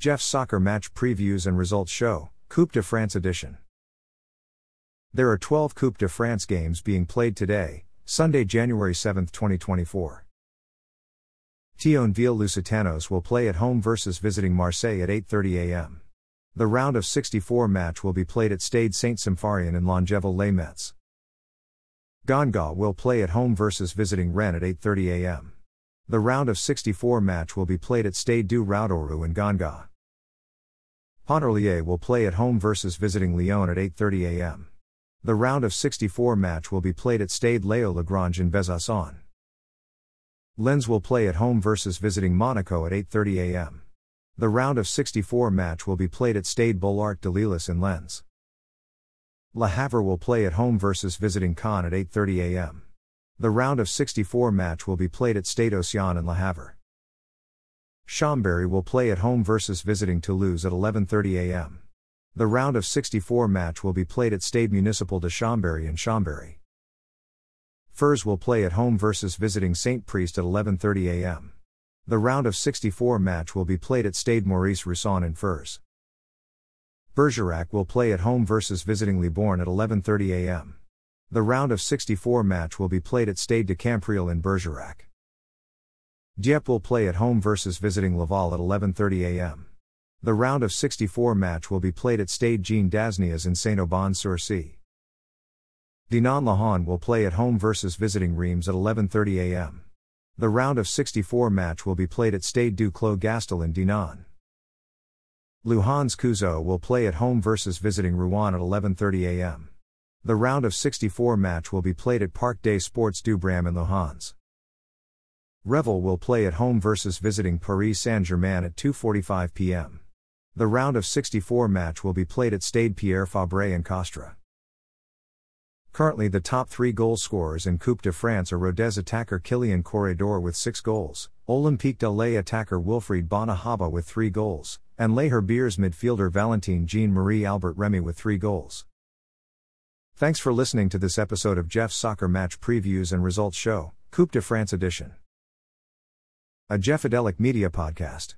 Jeff's Soccer Match Previews and Results Show, Coupe de France Edition. There are 12 Coupe de France games being played today, Sunday, January 7, 2024. Thionville Lusitanos will play at home versus visiting Marseille at 8:30 a.m. The round of 64 match will be played at Stade Saint-Symphorien in Longeville lès Metz. Guingamp will play at home versus visiting Rennes at 8:30 a.m. The round of 64 match will be played at Stade du Roudourou in Guingamp. Pontarlier will play at home versus visiting Lyon at 8:30 a.m. The round of 64 match will be played at Stade Léo Lagrange in Besançon. Lens will play at home versus visiting Monaco at 8:30 a.m. The round of 64 match will be played at Stade Bollaert-Delelis in Lens. Le Havre will play at home versus visiting Caen at 8:30 a.m. The round of 64 match will be played at Stade Océan in Le Havre. Chambéry will play at home versus visiting Toulouse at 11:30 a.m. The round of 64 match will be played at Stade Municipal de Chambéry in Chambéry. Feurs will play at home versus visiting St. Priest at 11:30 a.m. The round of 64 match will be played at Stade Maurice Rousson in Feurs. Bergerac will play at home versus visiting Libourne at 11:30 a.m. The round of 64 match will be played at Stade de Campréal in Bergerac. Dieppe will play at home versus visiting Laval at 11:30 a.m. The round of 64 match will be played at Stade Jean Dasnias in Saint-Aubin-sur-Scie. Dinan-Léhon will play at home versus visiting Reims at 11:30 a.m. The round of 64 match will be played at Stade du Clos Gastel in Dinan. Louhans-Cuiseaux will play at home versus visiting Rouen at 11:30 a.m. The round of 64 match will be played at Parc des Sports du Bram in Louhans. Revel will play at home versus visiting Paris Saint-Germain at 2:45 p.m. The round of 64 match will be played at Stade Pierre Fabre in Castres. Currently the top 3 goal scorers in Coupe de France are Rodez attacker Killian Corredor with 6 goals, Olympique de Lille attacker Wilfried Bonahaba with 3 goals, and Les Herbiers midfielder Valentin Jean-Marie Albert Remy with 3 goals. Thanks for listening to this episode of Jeff's Soccer Match Previews and Results Show, Coupe de France Edition. A Jeffadelic Media Podcast.